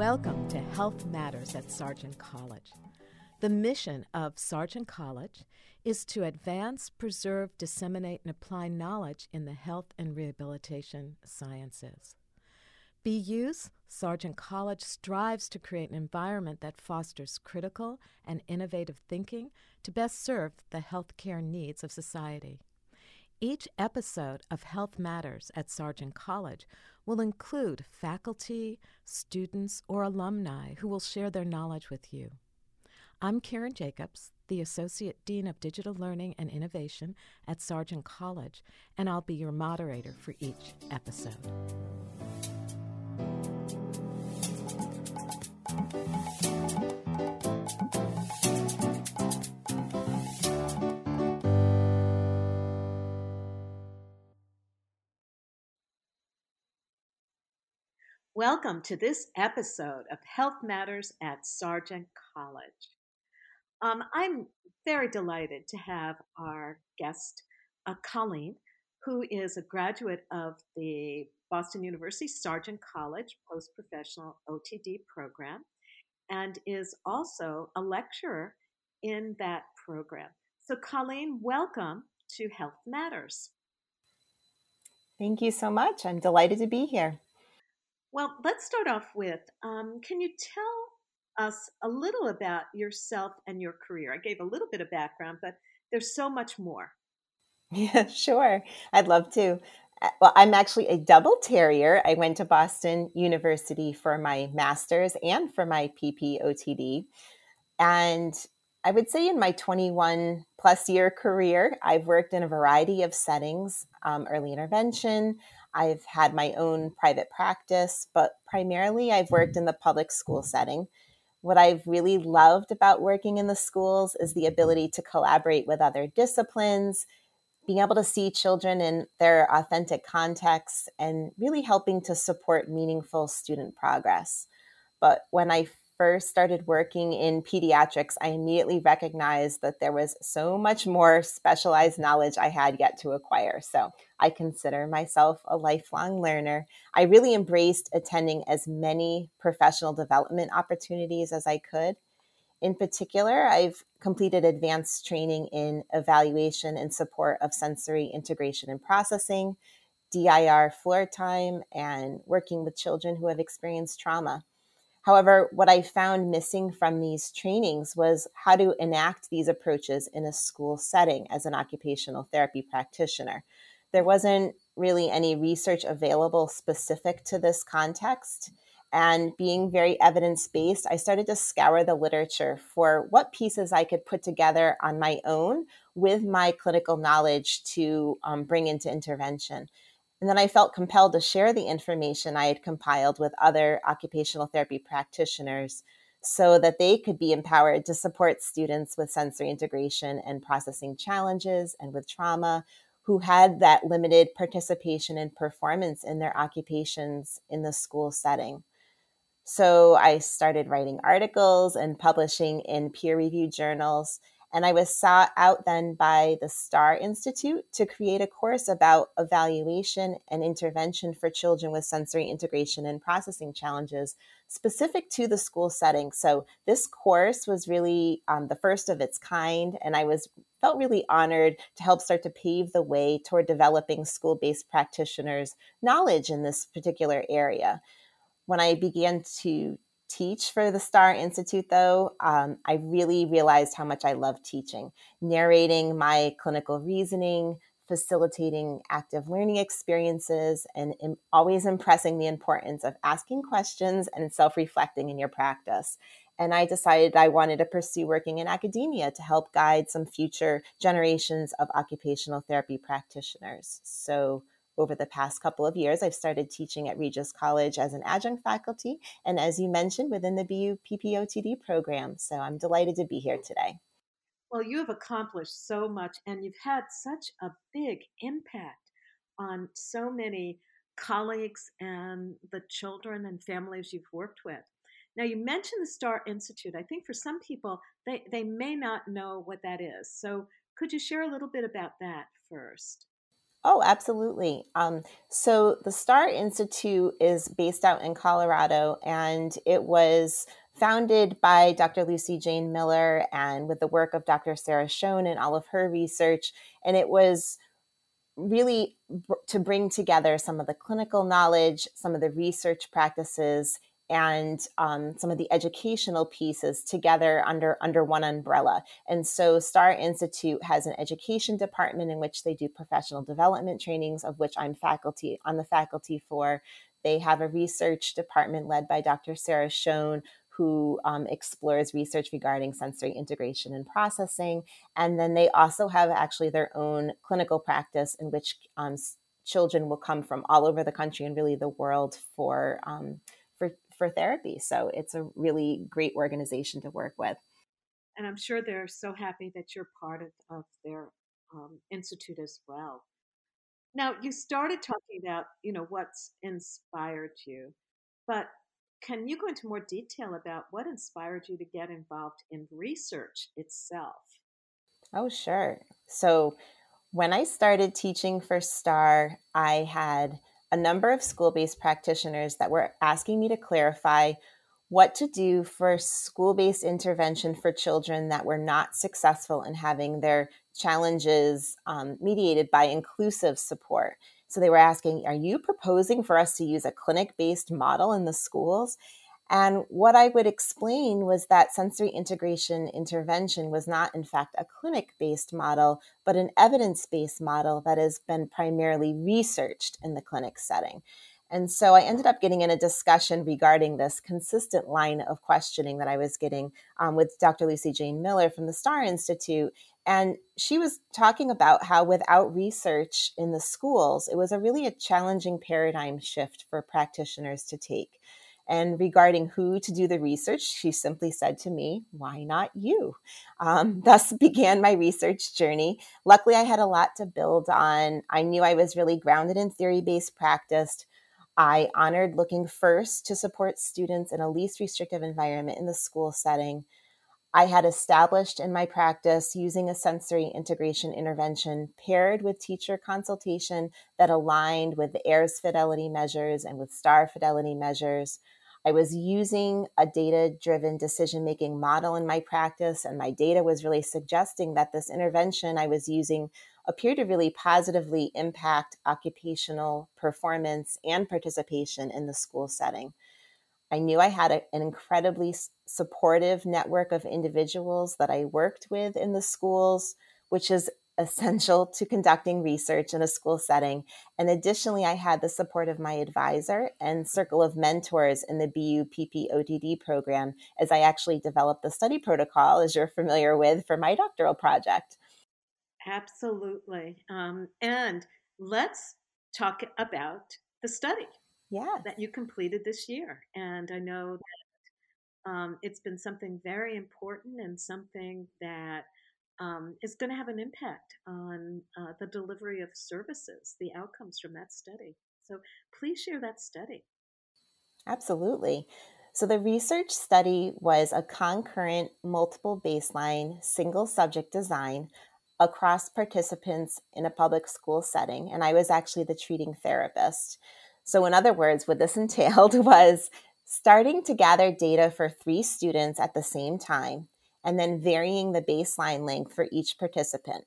Welcome to Health Matters at Sargent College. The mission of Sargent College is to advance, preserve, disseminate, and apply knowledge in the health and rehabilitation sciences. BU's Sargent College strives to create an environment that fosters critical and innovative thinking to best serve the healthcare needs of society. Each episode of Health Matters at Sargent College will include faculty, students, or alumni who will share their knowledge with you. I'm Karen Jacobs, the Associate Dean of Digital Learning and Innovation at Sargent College, and I'll be your moderator for each episode. Welcome to this episode of Health Matters at Sargent College. Um, I'm very delighted to have our guest, uh, Colleen, who is a graduate of the Boston University Sargent College Post Professional OTD program and is also a lecturer in that program. So, Colleen, welcome to Health Matters. Thank you so much. I'm delighted to be here. Well, let's start off with um, can you tell us a little about yourself and your career? I gave a little bit of background, but there's so much more. Yeah, sure. I'd love to. Uh, well, I'm actually a double terrier. I went to Boston University for my master's and for my PPOTD. And I would say in my 21 plus year career, I've worked in a variety of settings um, early intervention, I've had my own private practice, but primarily I've worked in the public school setting. What I've really loved about working in the schools is the ability to collaborate with other disciplines, being able to see children in their authentic contexts, and really helping to support meaningful student progress. But when I first started working in pediatrics, I immediately recognized that there was so much more specialized knowledge I had yet to acquire. So I consider myself a lifelong learner. I really embraced attending as many professional development opportunities as I could. In particular, I've completed advanced training in evaluation and support of sensory integration and processing, DIR floor time, and working with children who have experienced trauma. However, what I found missing from these trainings was how to enact these approaches in a school setting as an occupational therapy practitioner. There wasn't really any research available specific to this context. And being very evidence based, I started to scour the literature for what pieces I could put together on my own with my clinical knowledge to um, bring into intervention. And then I felt compelled to share the information I had compiled with other occupational therapy practitioners so that they could be empowered to support students with sensory integration and processing challenges and with trauma who had that limited participation and performance in their occupations in the school setting. So I started writing articles and publishing in peer reviewed journals and I was sought out then by the STAR Institute to create a course about evaluation and intervention for children with sensory integration and processing challenges specific to the school setting. So this course was really um, the first of its kind, and I was felt really honored to help start to pave the way toward developing school-based practitioners' knowledge in this particular area. When I began to teach for the Star Institute, though, um, I really realized how much I love teaching, narrating my clinical reasoning, facilitating active learning experiences, and Im- always impressing the importance of asking questions and self reflecting in your practice. And I decided I wanted to pursue working in academia to help guide some future generations of occupational therapy practitioners. So, over the past couple of years, I've started teaching at Regis College as an adjunct faculty, and as you mentioned, within the BU PPOTD program. So I'm delighted to be here today. Well, you have accomplished so much, and you've had such a big impact on so many colleagues and the children and families you've worked with. Now, you mentioned the STAR Institute. I think for some people, they, they may not know what that is. So, could you share a little bit about that first? Oh, absolutely. Um, so the STAR Institute is based out in Colorado, and it was founded by Dr. Lucy Jane Miller and with the work of Dr. Sarah Schoen and all of her research. And it was really to bring together some of the clinical knowledge, some of the research practices, and um, some of the educational pieces together under under one umbrella. And so Star Institute has an education department in which they do professional development trainings, of which I'm faculty on the faculty for. They have a research department led by Dr. Sarah Schoen, who um, explores research regarding sensory integration and processing. And then they also have actually their own clinical practice in which um, children will come from all over the country and really the world for um, for therapy. So it's a really great organization to work with. And I'm sure they're so happy that you're part of, of their um, institute as well. Now, you started talking about, you know, what's inspired you, but can you go into more detail about what inspired you to get involved in research itself? Oh, sure. So, when I started teaching for STAR, I had a number of school based practitioners that were asking me to clarify what to do for school based intervention for children that were not successful in having their challenges um, mediated by inclusive support. So they were asking, Are you proposing for us to use a clinic based model in the schools? And what I would explain was that sensory integration intervention was not, in fact, a clinic based model, but an evidence based model that has been primarily researched in the clinic setting. And so I ended up getting in a discussion regarding this consistent line of questioning that I was getting um, with Dr. Lucy Jane Miller from the STAR Institute. And she was talking about how without research in the schools, it was a really a challenging paradigm shift for practitioners to take. And regarding who to do the research, she simply said to me, Why not you? Um, thus began my research journey. Luckily, I had a lot to build on. I knew I was really grounded in theory based practice. I honored looking first to support students in a least restrictive environment in the school setting. I had established in my practice using a sensory integration intervention paired with teacher consultation that aligned with the Ayres fidelity measures and with STAR fidelity measures. I was using a data driven decision making model in my practice, and my data was really suggesting that this intervention I was using appeared to really positively impact occupational performance and participation in the school setting. I knew I had a, an incredibly supportive network of individuals that I worked with in the schools, which is essential to conducting research in a school setting. And additionally, I had the support of my advisor and circle of mentors in the BU PPOTD program as I actually developed the study protocol, as you're familiar with, for my doctoral project. Absolutely. Um, and let's talk about the study yeah. that you completed this year. And I know that um, it's been something very important and something that um, is going to have an impact on uh, the delivery of services, the outcomes from that study. So please share that study. Absolutely. So, the research study was a concurrent, multiple baseline, single subject design across participants in a public school setting. And I was actually the treating therapist. So, in other words, what this entailed was starting to gather data for three students at the same time and then varying the baseline length for each participant.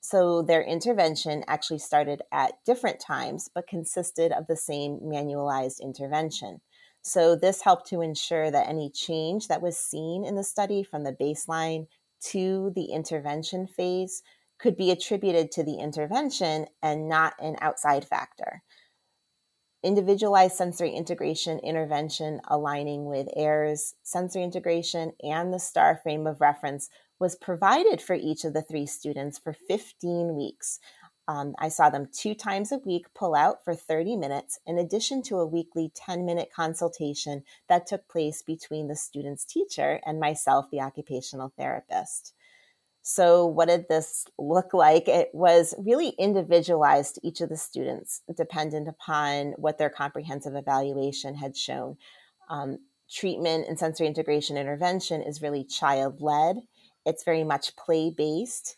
So their intervention actually started at different times, but consisted of the same manualized intervention. So this helped to ensure that any change that was seen in the study from the baseline to the intervention phase could be attributed to the intervention and not an outside factor individualized sensory integration intervention aligning with Ayres sensory integration and the STAR frame of reference was provided for each of the three students for 15 weeks. Um, I saw them two times a week pull out for 30 minutes, in addition to a weekly 10 minute consultation that took place between the student's teacher and myself, the occupational therapist. So, what did this look like? It was really individualized to each of the students, dependent upon what their comprehensive evaluation had shown. Um, treatment and sensory integration intervention is really child led, it's very much play based.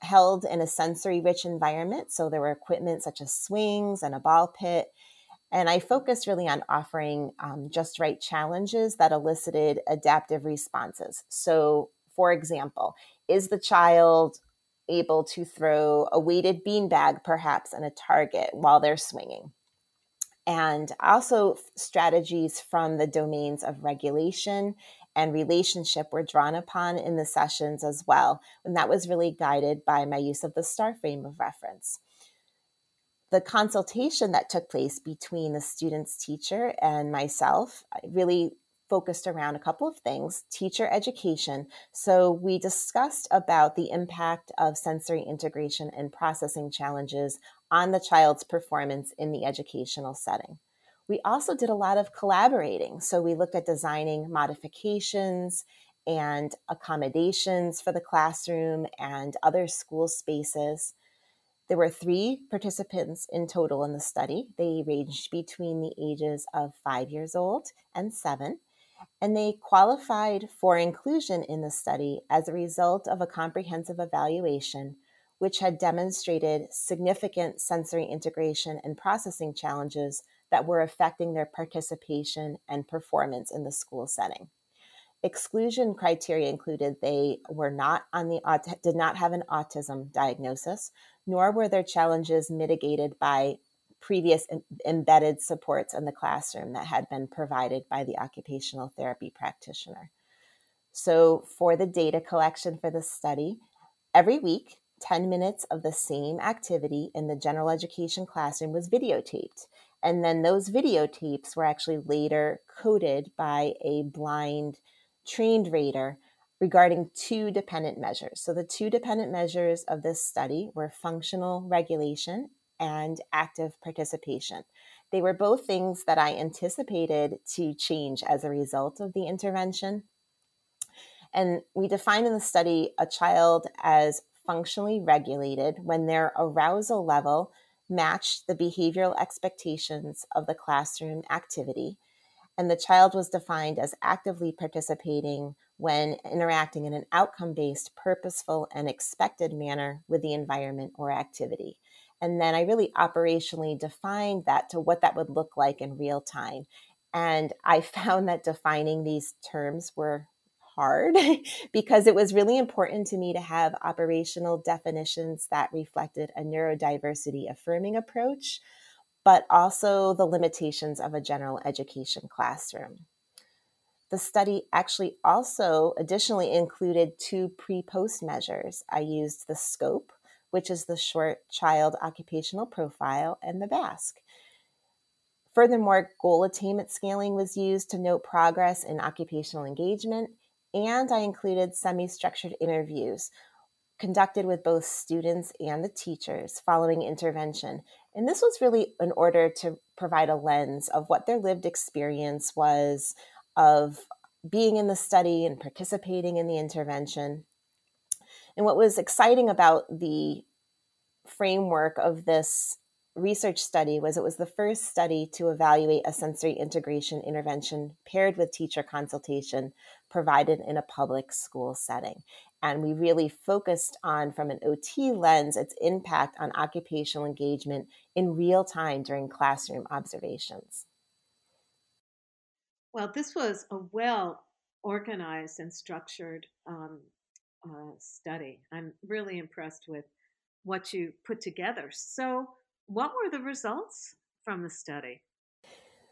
held in a sensory rich environment. So there were equipment such as swings and a ball pit. And I focused really on offering um, just right challenges that elicited adaptive responses. So, for example, is the child able to throw a weighted beanbag perhaps in a target while they're swinging? And also strategies from the domains of regulation and relationship were drawn upon in the sessions as well. And that was really guided by my use of the STAR frame of reference. The consultation that took place between the student's teacher and myself really focused around a couple of things teacher education so we discussed about the impact of sensory integration and processing challenges on the child's performance in the educational setting we also did a lot of collaborating. So we looked at designing modifications and accommodations for the classroom and other school spaces. There were three participants in total in the study. They ranged between the ages of five years old and seven, and they qualified for inclusion in the study as a result of a comprehensive evaluation which had demonstrated significant sensory integration and processing challenges that were affecting their participation and performance in the school setting. Exclusion criteria included they were not on the did not have an autism diagnosis, nor were their challenges mitigated by previous embedded supports in the classroom that had been provided by the occupational therapy practitioner. So, for the data collection for the study, every week 10 minutes of the same activity in the general education classroom was videotaped. And then those videotapes were actually later coded by a blind trained rater regarding two dependent measures. So the two dependent measures of this study were functional regulation and active participation. They were both things that I anticipated to change as a result of the intervention. And we define in the study a child as functionally regulated when their arousal level matched the behavioral expectations of the classroom activity. And the child was defined as actively participating when interacting in an outcome based, purposeful, and expected manner with the environment or activity. And then I really operationally defined that to what that would look like in real time. And I found that defining these terms were hard because it was really important to me to have operational definitions that reflected a neurodiversity affirming approach, but also the limitations of a general education classroom. The study actually also additionally included two pre post measures. I used the SCOPE, which is the short child occupational profile, and the BASC. Furthermore, goal attainment scaling was used to note progress in occupational engagement and I included semi structured interviews conducted with both students and the teachers following intervention. And this was really in order to provide a lens of what their lived experience was of being in the study and participating in the intervention. And what was exciting about the framework of this research study was it was the first study to evaluate a sensory integration intervention paired with teacher consultation provided in a public school setting. And we really focused on, from an OT lens, its impact on occupational engagement in real time during classroom observations. Well, this was a well organized and structured um, uh, study. I'm really impressed with what you put together. So, what were the results from the study?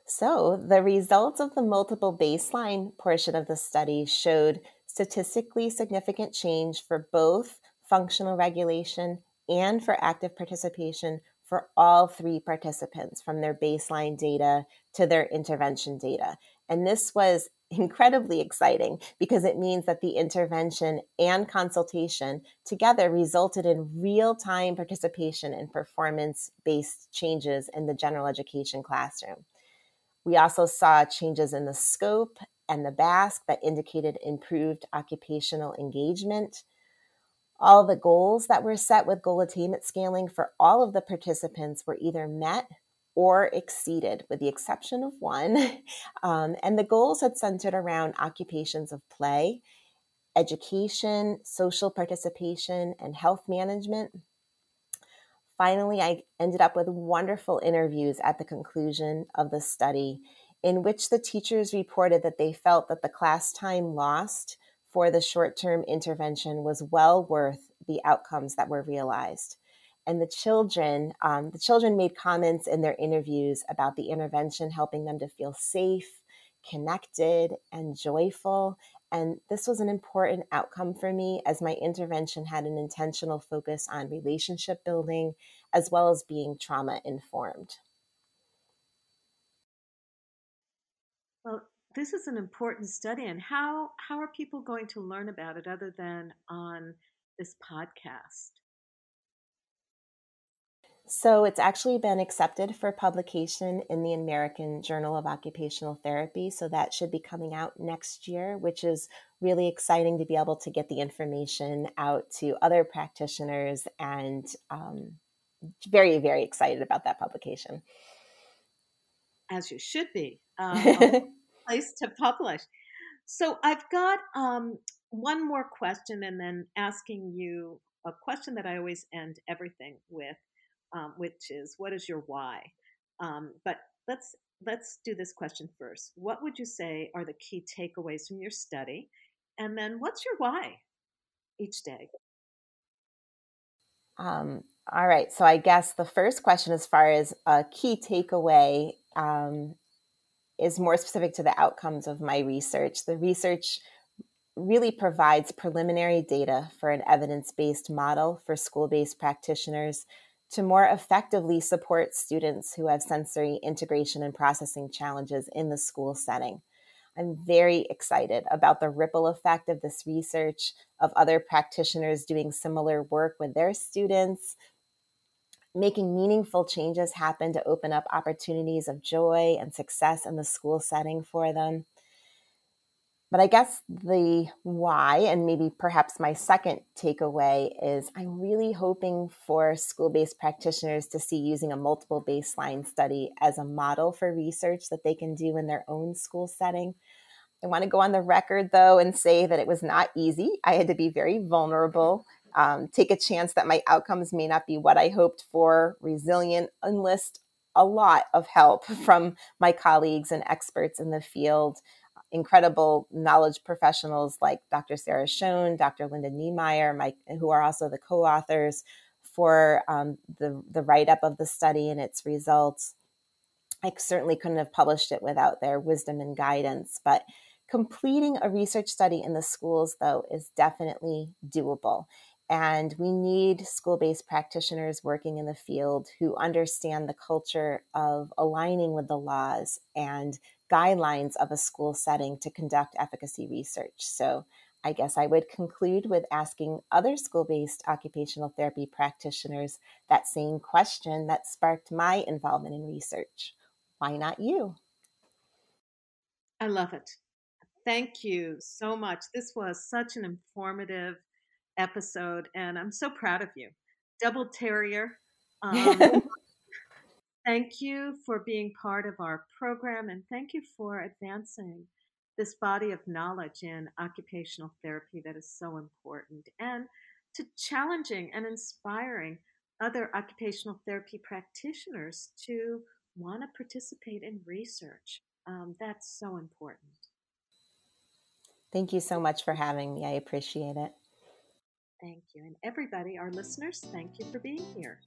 So, the results of the multiple baseline portion of the study showed statistically significant change for both functional regulation and for active participation for all three participants from their baseline data to their intervention data. And this was incredibly exciting because it means that the intervention and consultation together resulted in real time participation in performance based changes in the general education classroom. We also saw changes in the SCOPE and the BASC that indicated improved occupational engagement. All the goals that were set with goal attainment scaling for all of the participants were either met or exceeded, with the exception of one. Um, and the goals had centered around occupations of play education, social participation, and health management. Finally, I ended up with wonderful interviews at the conclusion of the study in which the teachers reported that they felt that the class time lost for the short term intervention was well worth the outcomes that were realized. And the children, um, the children made comments in their interviews about the intervention helping them to feel safe, connected, and joyful. And this was an important outcome for me as my intervention had an intentional focus on relationship building as well as being trauma informed. Well, this is an important study, and how how are people going to learn about it other than on this podcast? So it's actually been accepted for publication in the American Journal of Occupational Therapy. So that should be coming out next year, which is really exciting to be able to get the information out to other practitioners and um, very, very excited about that publication. As you should be. Um, place to publish. So I've got um, one more question and then asking you a question that I always end everything with, um, which is what is your why? Um, but let's let's do this question first. What would you say are the key takeaways from your study? And then what's your why each day? Um, all right. So I guess the first question, as far as a key takeaway, um, is more specific to the outcomes of my research. The research really provides preliminary data for an evidence based model for school based practitioners to more effectively support students who have sensory integration and processing challenges in the school setting. I'm very excited about the ripple effect of this research, of other practitioners doing similar work with their students, making meaningful changes happen to open up opportunities of joy and success in the school setting for them. But I guess the why, and maybe perhaps my second takeaway, is I'm really hoping for school based practitioners to see using a multiple baseline study as a model for research that they can do in their own school setting. I want to go on the record, though, and say that it was not easy. I had to be very vulnerable um, take a chance that my outcomes may not be what I hoped for, resilient, enlist a lot of help from my colleagues and experts in the field, incredible knowledge professionals like Dr. Sarah Schoen, Dr. Linda Niemeyer, my, who are also the co-authors for um, the, the write-up of the study and its results. I certainly couldn't have published it without their wisdom and guidance, but completing a research study in the schools, though, is definitely doable. And we need school based practitioners working in the field who understand the culture of aligning with the laws and guidelines of a school setting to conduct efficacy research. So I guess I would conclude with asking other school based occupational therapy practitioners that same question that sparked my involvement in research. Why not you? I love it. Thank you so much. This was such an informative episode, and I'm so proud of you. Double Terrier. Um, thank you for being part of our program, and thank you for advancing this body of knowledge in occupational therapy that is so important, and to challenging and inspiring other occupational therapy practitioners to want to participate in research. Um, that's so important. Thank you so much for having me. I appreciate it. Thank you. And everybody, our listeners, thank you for being here.